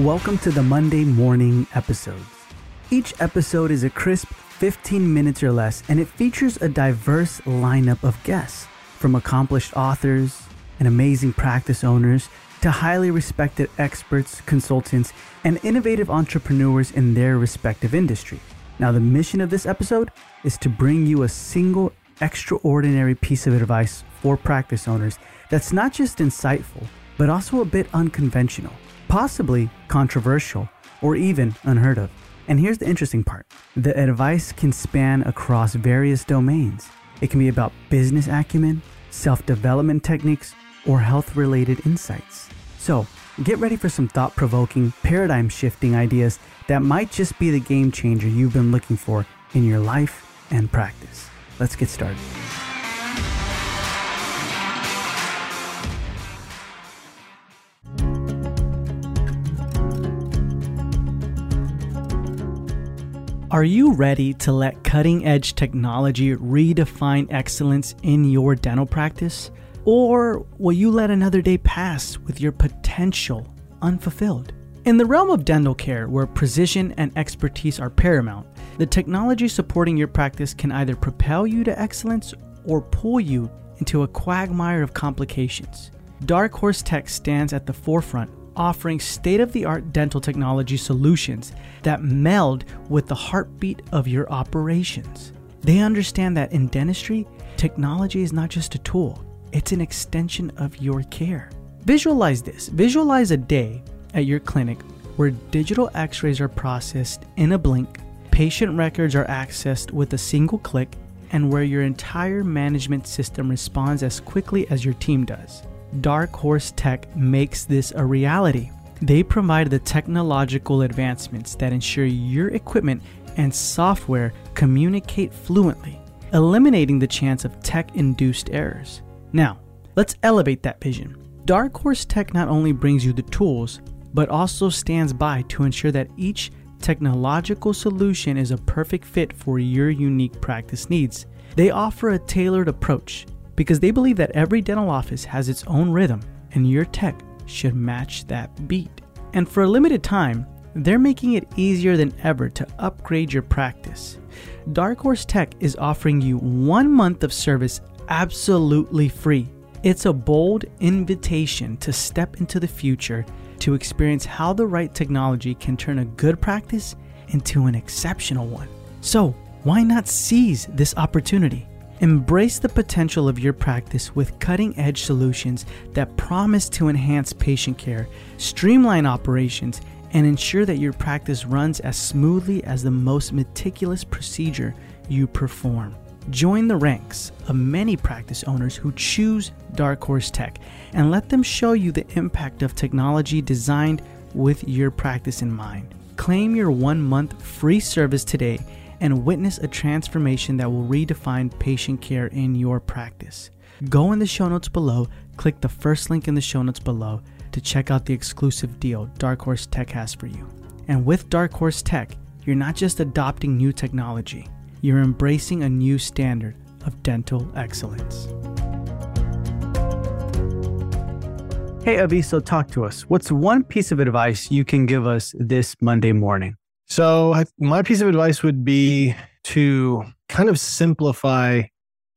Welcome to the Monday morning episodes. Each episode is a crisp 15 minutes or less, and it features a diverse lineup of guests from accomplished authors and amazing practice owners to highly respected experts, consultants, and innovative entrepreneurs in their respective industry. Now, the mission of this episode is to bring you a single extraordinary piece of advice for practice owners that's not just insightful, but also a bit unconventional possibly controversial, or even unheard of. And here's the interesting part the advice can span across various domains. It can be about business acumen, self development techniques, or health related insights. So, get ready for some thought provoking, paradigm shifting ideas that might just be the game changer you've been looking for in your life and practice. Let's get started. Are you ready to let cutting edge technology redefine excellence in your dental practice? Or will you let another day pass with your potential unfulfilled? In the realm of dental care, where precision and expertise are paramount, the technology supporting your practice can either propel you to excellence or pull you into a quagmire of complications. Dark Horse Tech stands at the forefront offering state of the art dental technology solutions that meld with the heartbeat of your operations. They understand that in dentistry, technology is not just a tool, it's an extension of your care. Visualize this visualize a day at your clinic where digital x rays are processed in a blink, patient records are accessed with a single click, and where your entire management system responds as quickly as your team does. Dark Horse Tech makes this a reality. They provide the technological advancements that ensure your equipment and software communicate fluently, eliminating the chance of tech induced errors. Now, let's elevate that vision. Dark Horse Tech not only brings you the tools, but also stands by to ensure that each technological solution is a perfect fit for your unique practice needs. They offer a tailored approach because they believe that every dental office has its own rhythm and your tech should match that beat. And for a limited time, they're making it easier than ever to upgrade your practice. Dark Horse Tech is offering you one month of service absolutely free. It's a bold invitation to step into the future to experience how the right technology can turn a good practice into an exceptional one. So, why not seize this opportunity? Embrace the potential of your practice with cutting edge solutions that promise to enhance patient care, streamline operations, and ensure that your practice runs as smoothly as the most meticulous procedure you perform. Join the ranks of many practice owners who choose Dark Horse Tech and let them show you the impact of technology designed with your practice in mind. Claim your one month free service today and witness a transformation that will redefine patient care in your practice. Go in the show notes below, click the first link in the show notes below to check out the exclusive deal Dark Horse Tech has for you. And with Dark Horse Tech, you're not just adopting new technology, you're embracing a new standard of dental excellence. Hey, Avi so, talk to us. What's one piece of advice you can give us this Monday morning? So, I, my piece of advice would be to kind of simplify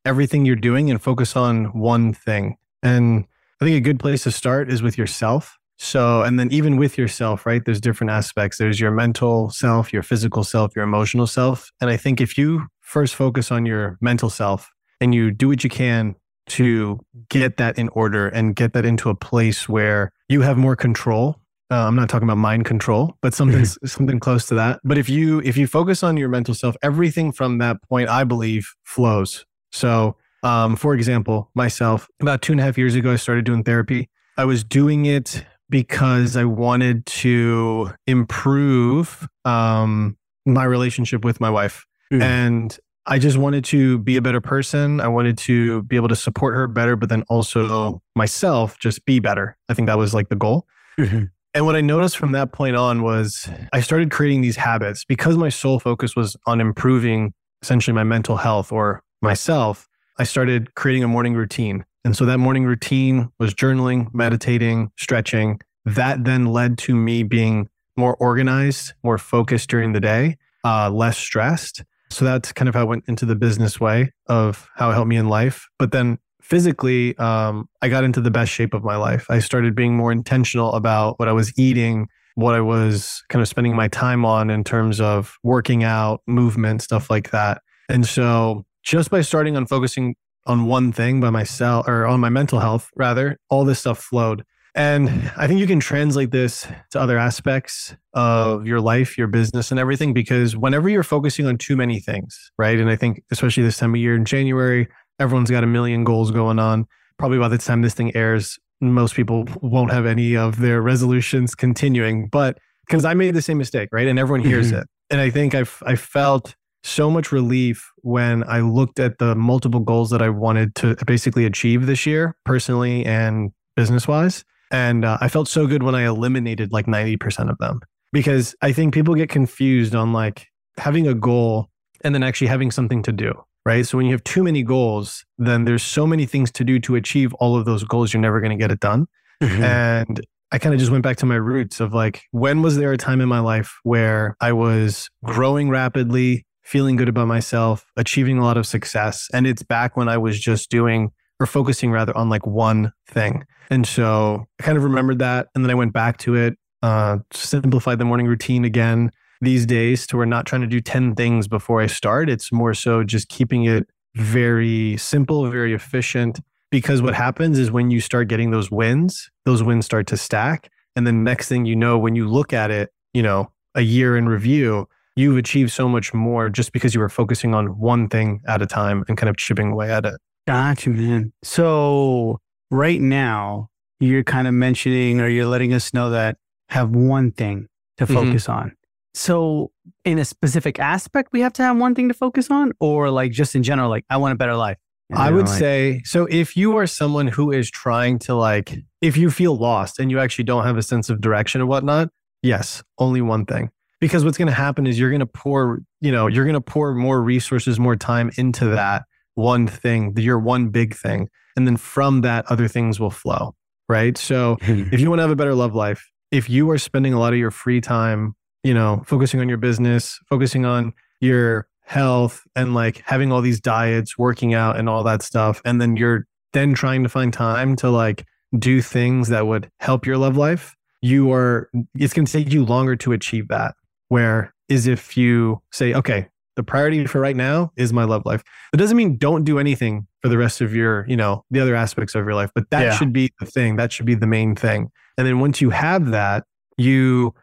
everything you're doing and focus on one thing. And I think a good place to start is with yourself. So, and then even with yourself, right? There's different aspects. There's your mental self, your physical self, your emotional self. And I think if you first focus on your mental self and you do what you can to get that in order and get that into a place where you have more control uh, I'm not talking about mind control, but something something close to that. But if you if you focus on your mental self, everything from that point, I believe, flows. So, um, for example, myself about two and a half years ago, I started doing therapy. I was doing it because I wanted to improve um, my relationship with my wife, mm. and I just wanted to be a better person. I wanted to be able to support her better, but then also myself just be better. I think that was like the goal. Mm-hmm. And what I noticed from that point on was I started creating these habits because my sole focus was on improving essentially my mental health or myself. I started creating a morning routine. And so that morning routine was journaling, meditating, stretching, that then led to me being more organized, more focused during the day, uh, less stressed. So that's kind of how I went into the business way of how it helped me in life. But then physically, um, I got into the best shape of my life. I started being more intentional about what I was eating, what I was kind of spending my time on in terms of working out, movement, stuff like that. And so just by starting on focusing on one thing by myself or on my mental health, rather, all this stuff flowed. And I think you can translate this to other aspects of your life, your business, and everything, because whenever you're focusing on too many things, right? And I think, especially this time of year in January, everyone's got a million goals going on. Probably by the time this thing airs, most people won't have any of their resolutions continuing. But because I made the same mistake, right? And everyone hears mm-hmm. it. And I think I've, I felt so much relief when I looked at the multiple goals that I wanted to basically achieve this year, personally and business wise and uh, I felt so good when I eliminated like 90% of them because I think people get confused on like having a goal and then actually having something to do, right? So when you have too many goals, then there's so many things to do to achieve all of those goals, you're never going to get it done. Mm-hmm. And I kind of just went back to my roots of like, when was there a time in my life where I was growing rapidly, feeling good about myself, achieving a lot of success? And it's back when I was just doing or focusing rather on like one thing. And so I kind of remembered that. And then I went back to it, uh, simplified the morning routine again these days to where not trying to do 10 things before I start. It's more so just keeping it very simple, very efficient. Because what happens is when you start getting those wins, those wins start to stack. And then next thing you know, when you look at it, you know, a year in review, you've achieved so much more just because you were focusing on one thing at a time and kind of chipping away at it. Gotcha, man. So right now, you're kind of mentioning or you're letting us know that have one thing to mm-hmm. focus mm-hmm. on. So, in a specific aspect, we have to have one thing to focus on, or like just in general, like I want a better life. I would life. say so. If you are someone who is trying to like, if you feel lost and you actually don't have a sense of direction and whatnot, yes, only one thing. Because what's going to happen is you're going to pour, you know, you're going to pour more resources, more time into that one thing, your one big thing. And then from that, other things will flow. Right. So if you want to have a better love life, if you are spending a lot of your free time, you know, focusing on your business, focusing on your health and like having all these diets, working out and all that stuff, and then you're then trying to find time to like do things that would help your love life, you are, it's going to take you longer to achieve that. Where is if you say, okay, the priority for right now is my love life. That doesn't mean don't do anything for the rest of your, you know, the other aspects of your life, but that yeah. should be the thing. That should be the main thing. And then once you have that, you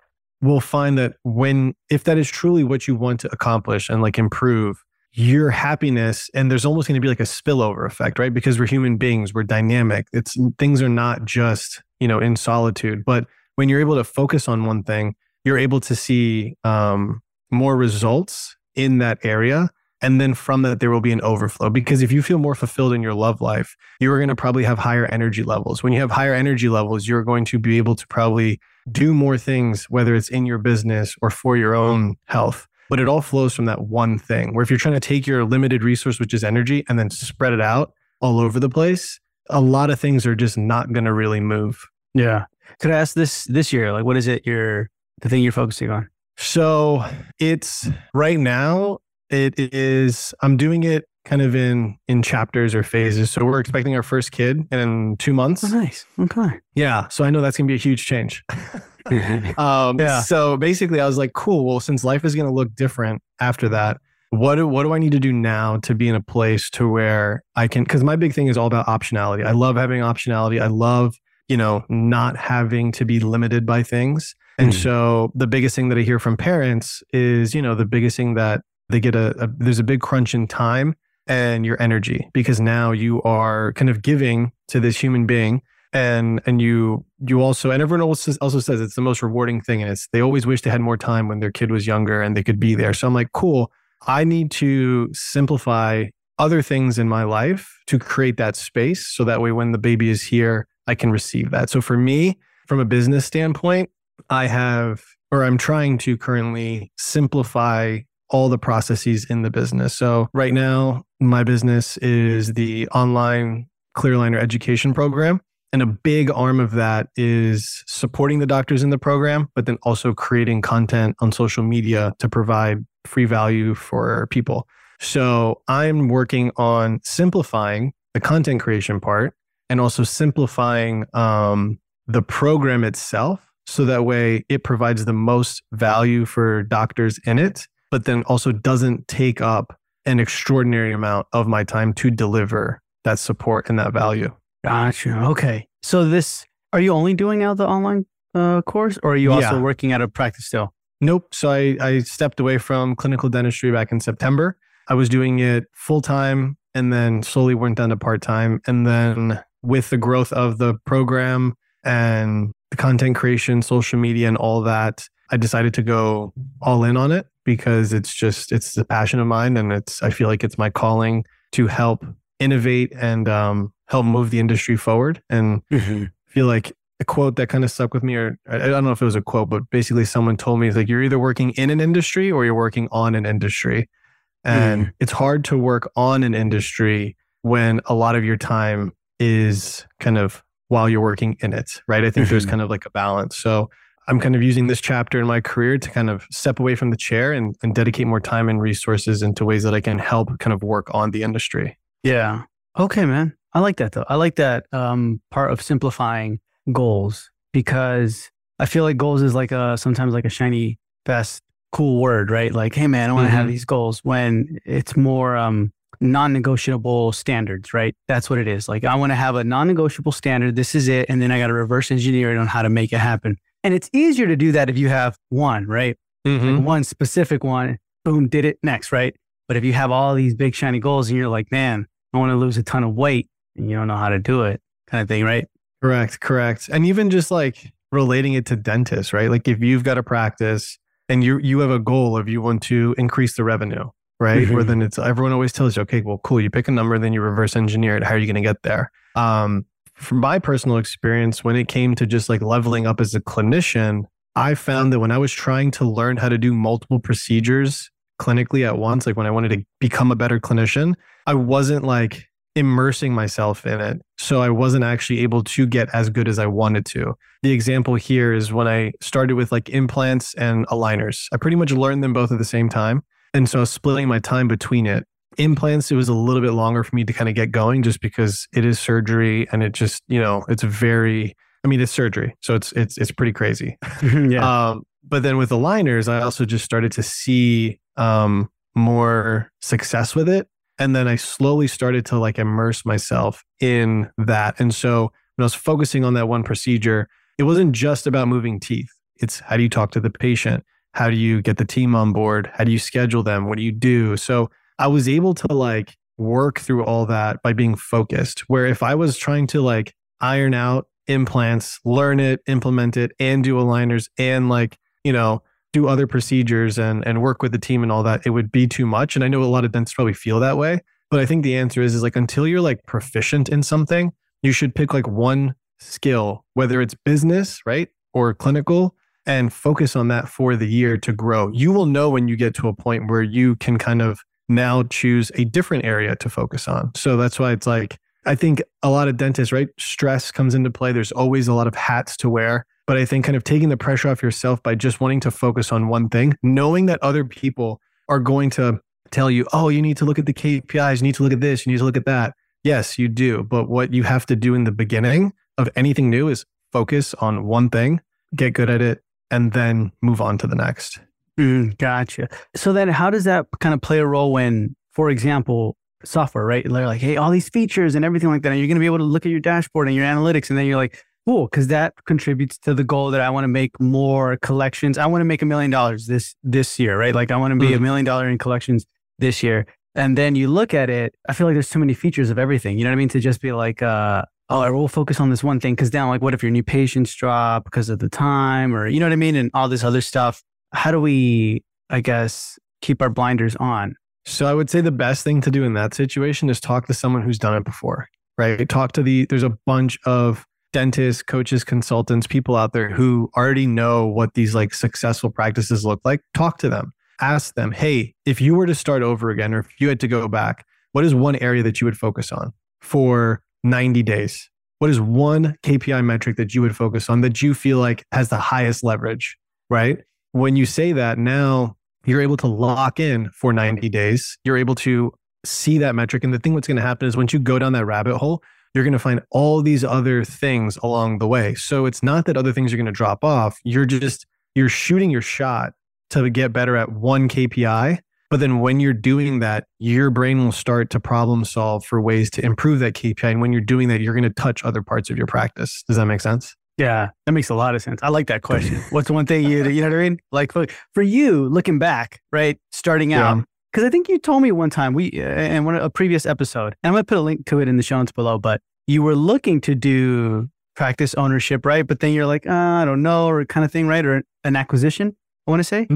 will find that when, if that is truly what you want to accomplish and like improve, your happiness and there's almost going to be like a spillover effect right because we're human beings we're dynamic it's things are not just you know in solitude but when you're able to focus on one thing you're able to see um, more results in that area. And then from that, there will be an overflow because if you feel more fulfilled in your love life, you are going to probably have higher energy levels. When you have higher energy levels, you're going to be able to probably do more things, whether it's in your business or for your own health. But it all flows from that one thing where if you're trying to take your limited resource, which is energy, and then spread it out all over the place, a lot of things are just not going to really move. Yeah. Could I ask this this year? Like, what is it you're the thing you're focusing on? So it's right now, it is, I'm doing it kind of in in chapters or phases. So we're expecting our first kid in two months. Oh, nice. Okay. Yeah. So I know that's gonna be a huge change. um, yeah. So basically, I was like, cool. Well, since life is gonna look different after that, what do, what do I need to do now to be in a place to where I can? Because my big thing is all about optionality. I love having optionality. I love you know not having to be limited by things. And mm. so the biggest thing that I hear from parents is, you know, the biggest thing that they get a, a there's a big crunch in time and your energy because now you are kind of giving to this human being and and you you also and everyone also also says it's the most rewarding thing and it's they always wish they had more time when their kid was younger and they could be there. So i'm like cool. I need to simplify other things in my life to create that space so that way when the baby is here i can receive that. So for me from a business standpoint I have, or I'm trying to currently simplify all the processes in the business. So right now, my business is the online clear aligner education program. And a big arm of that is supporting the doctors in the program, but then also creating content on social media to provide free value for people. So I'm working on simplifying the content creation part and also simplifying um, the program itself. So that way it provides the most value for doctors in it, but then also doesn't take up an extraordinary amount of my time to deliver that support and that value. Gotcha. Okay. So this, are you only doing now the online uh, course or are you also Yeah. working at a practice still? Nope. So I, I stepped away from clinical dentistry back in September. I was doing it full time and then slowly went down to part time. And then with the growth of the program and the content creation, social media, and all that, I decided to go all in on it because it's just, it's a passion of mine. And it's, I feel like it's my calling to help innovate and um, help move the industry forward. And feel like a quote that kind of stuck with me, or I don't know if it was a quote, but basically someone told me it's like you're either working in an industry or you're working on an industry. And it's hard to work on an industry when a lot of your time is kind of while you're working in it, right? I think there's Mhm. kind of like a balance. So I'm kind of using this chapter in my career to kind of step away from the chair and, and dedicate more time and resources into ways that I can help kind of work on the industry. Yeah. Okay, man. I like that though. I like that um, part of simplifying goals because I feel like goals is like a sometimes like a shiny, fast, cool word, right? Like, hey, man, I want to have Mhm. these goals when it's more um, non-negotiable standards, right? That's what it is. Like, I want to have a non-negotiable standard. This is it, and then I got to reverse engineer it on how to make it happen. And it's easier to do that if you have one, right? like one specific one, boom, did it next, right? But if you have all these big shiny goals and you're like, man, I want to lose a ton of weight and you don't know how to do it, kind of thing, right? Correct, correct. And even just like relating it to dentists, right? Like if you've got a practice and you you have a goal of you want to increase the revenue, right? Where Mhm. then it's everyone always tells you, okay, well, cool, you pick a number, then you reverse engineer it. How are you going to get there? Um, from my personal experience, when it came to just like leveling up as a clinician, I found that when I was trying to learn how to do multiple procedures clinically at once, like when I wanted to become a better clinician, I wasn't like immersing myself in it. So I wasn't actually able to get as good as I wanted to. The example here is when I started with like implants and aligners. I pretty much learned them both at the same time. And so I was splitting my time between it. Implants, it was a little bit longer for me to kind of get going just because it is surgery and it just, you know, it's very I mean, it's surgery. So it's it's it's pretty crazy. yeah. Um, but then with the aligners, I also just started to see um, more success with it. And then I slowly started to like immerse myself in that. And so when I was focusing on that one procedure, it wasn't just about moving teeth. It's how do you talk to the patient? How do you get the team on board? How do you schedule them? What do you do? So I was able to like work through all that by being focused. Where if I was trying to like iron out implants, learn it, implement it, and do aligners and like, you know, do other procedures and and work with the team and all that, it would be too much. And I know a lot of dentists probably feel that way. But I think the answer is is like until you're like proficient in something, you should pick like one skill, whether it's business, right? Or clinical, and focus on that for the year to grow. You will know when you get to a point where you can kind of now choose a different area to focus on. So that's why it's like I think a lot of dentists, right? Stress comes into play. There's always a lot of hats to wear. But I think kind of taking the pressure off yourself by just wanting to focus on one thing, knowing that other people are going to tell you, oh, you need to look at the KPIs, you need to look at this, you need to look at that. Yes, you do. But what you have to do in the beginning of anything new is focus on one thing, get good at it, and then move on to the next. Mm, gotcha. So then how does that kind of play a role when, for example, software, right? They're like, hey, all these features and everything like that. And you're going to be able to look at your dashboard and your analytics. And then you're like, cool, because that contributes to the goal that I want to make more collections. I want to make a million dollars this this year, right? Like I want to be a Mhm. million dollar in collections this year. And then you look at it, I feel like there's too many features of everything. You know what I mean? To just be like, uh, oh, I will focus on this one thing. Cause then like, what if your new patients drop because of the time or, you know what I mean? And all this other stuff. How do we, I guess, keep our blinders on? So I would say the best thing to do in that situation is talk to someone who's done it before, right? Talk to the, there's a bunch of dentists, coaches, consultants, people out there who already know what these like successful practices look like. Talk to them. Ask them, hey, if you were to start over again or if you had to go back, what is one area that you would focus on for 90 days? what is one KPI metric that you would focus on that you feel like has the highest leverage, right? When you say that, now you're able to lock in for 90 days. You're able to see that metric. And the thing what's going to happen is once you go down that rabbit hole, you're going to find all these other things along the way. So it's not that other things are going to drop off. You're just, you're shooting your shot to get better at one KPI. But then when you're doing that, your brain will start to problem solve for ways to improve that KPI. And when you're doing that, you're going to touch other parts of your practice. Does that make sense? Yeah, that makes a lot of sense. I like that question. What's one thing you, you know what I mean? Like for, for you, looking back, right, starting out, yeah. Because I think you told me one time we uh, in one a previous episode, and I'm gonna put a link to it in the show notes below. But you were looking to do practice ownership, right? But then you're like, uh, I don't know, or kind of thing, right? Or an acquisition. I want to say.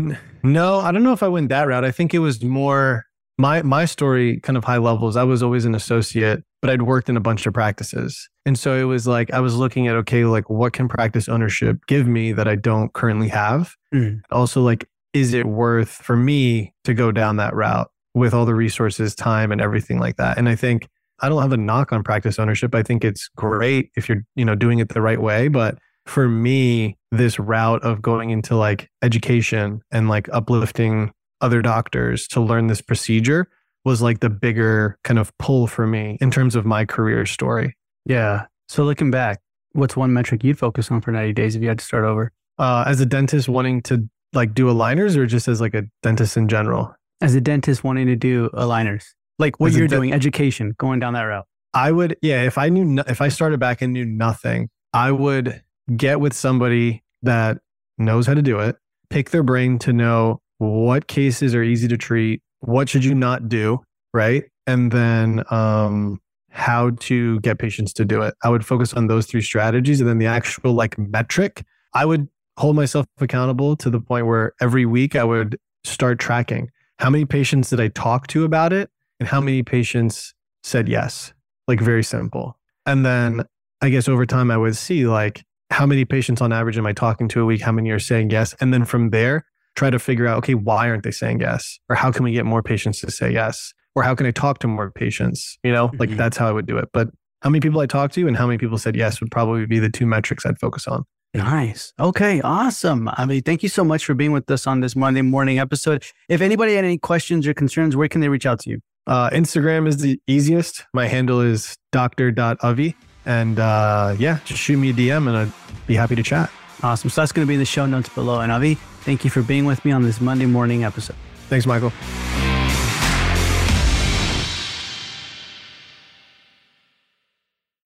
No, I don't know if I went that route. I think it was more my my story, kind of high levels. I was always an associate, but I'd worked in a bunch of practices, and so it was like I was looking at okay, like what can practice ownership give me that I don't currently have? Mm. Also, like is it worth for me to go down that route with all the resources, time, and everything like that? And I think I don't have a knock on practice ownership. I think it's great if you're, you know, doing it the right way. But for me, this route of going into like education and like uplifting other doctors to learn this procedure was like the bigger kind of pull for me in terms of my career story. Yeah. So looking back, what's one metric you'd focus on for 90 days if you had to start over? Uh, as a dentist wanting to like do aligners or just as like a dentist in general? As a dentist wanting to do aligners, like what as you're de- doing, education, going down that route. I would, yeah, if I knew, no, if I started back and knew nothing, I would get with somebody that knows how to do it, pick their brain to know what cases are easy to treat, what should you not do, right? And then um, how to get patients to do it. I would focus on those three strategies and then the actual like metric. I would hold myself accountable to the point where every week I would start tracking how many patients did I talk to about it and how many patients said yes. Like very simple. And then I guess over time I would see like how many patients on average am I talking to a week? How many are saying yes? And then from there, try to figure out, okay, why aren't they saying yes? Or how can we get more patients to say yes? Or how can I talk to more patients? You know, like mm-hmm. that's how I would do it. But how many people I talked to and how many people said yes would probably be the two metrics I'd focus on. Nice. Okay. Awesome. I mean, thank you so much for being with us on this Monday morning episode. If anybody had any questions or concerns, where can they reach out to you? Uh, Instagram is the easiest. My handle is dr.avi. And uh, yeah, just shoot me a DM and I'd be happy to chat. Awesome. So that's going to be in the show notes below. And Avi, thank you for being with me on this Monday morning episode. Thanks, Michael.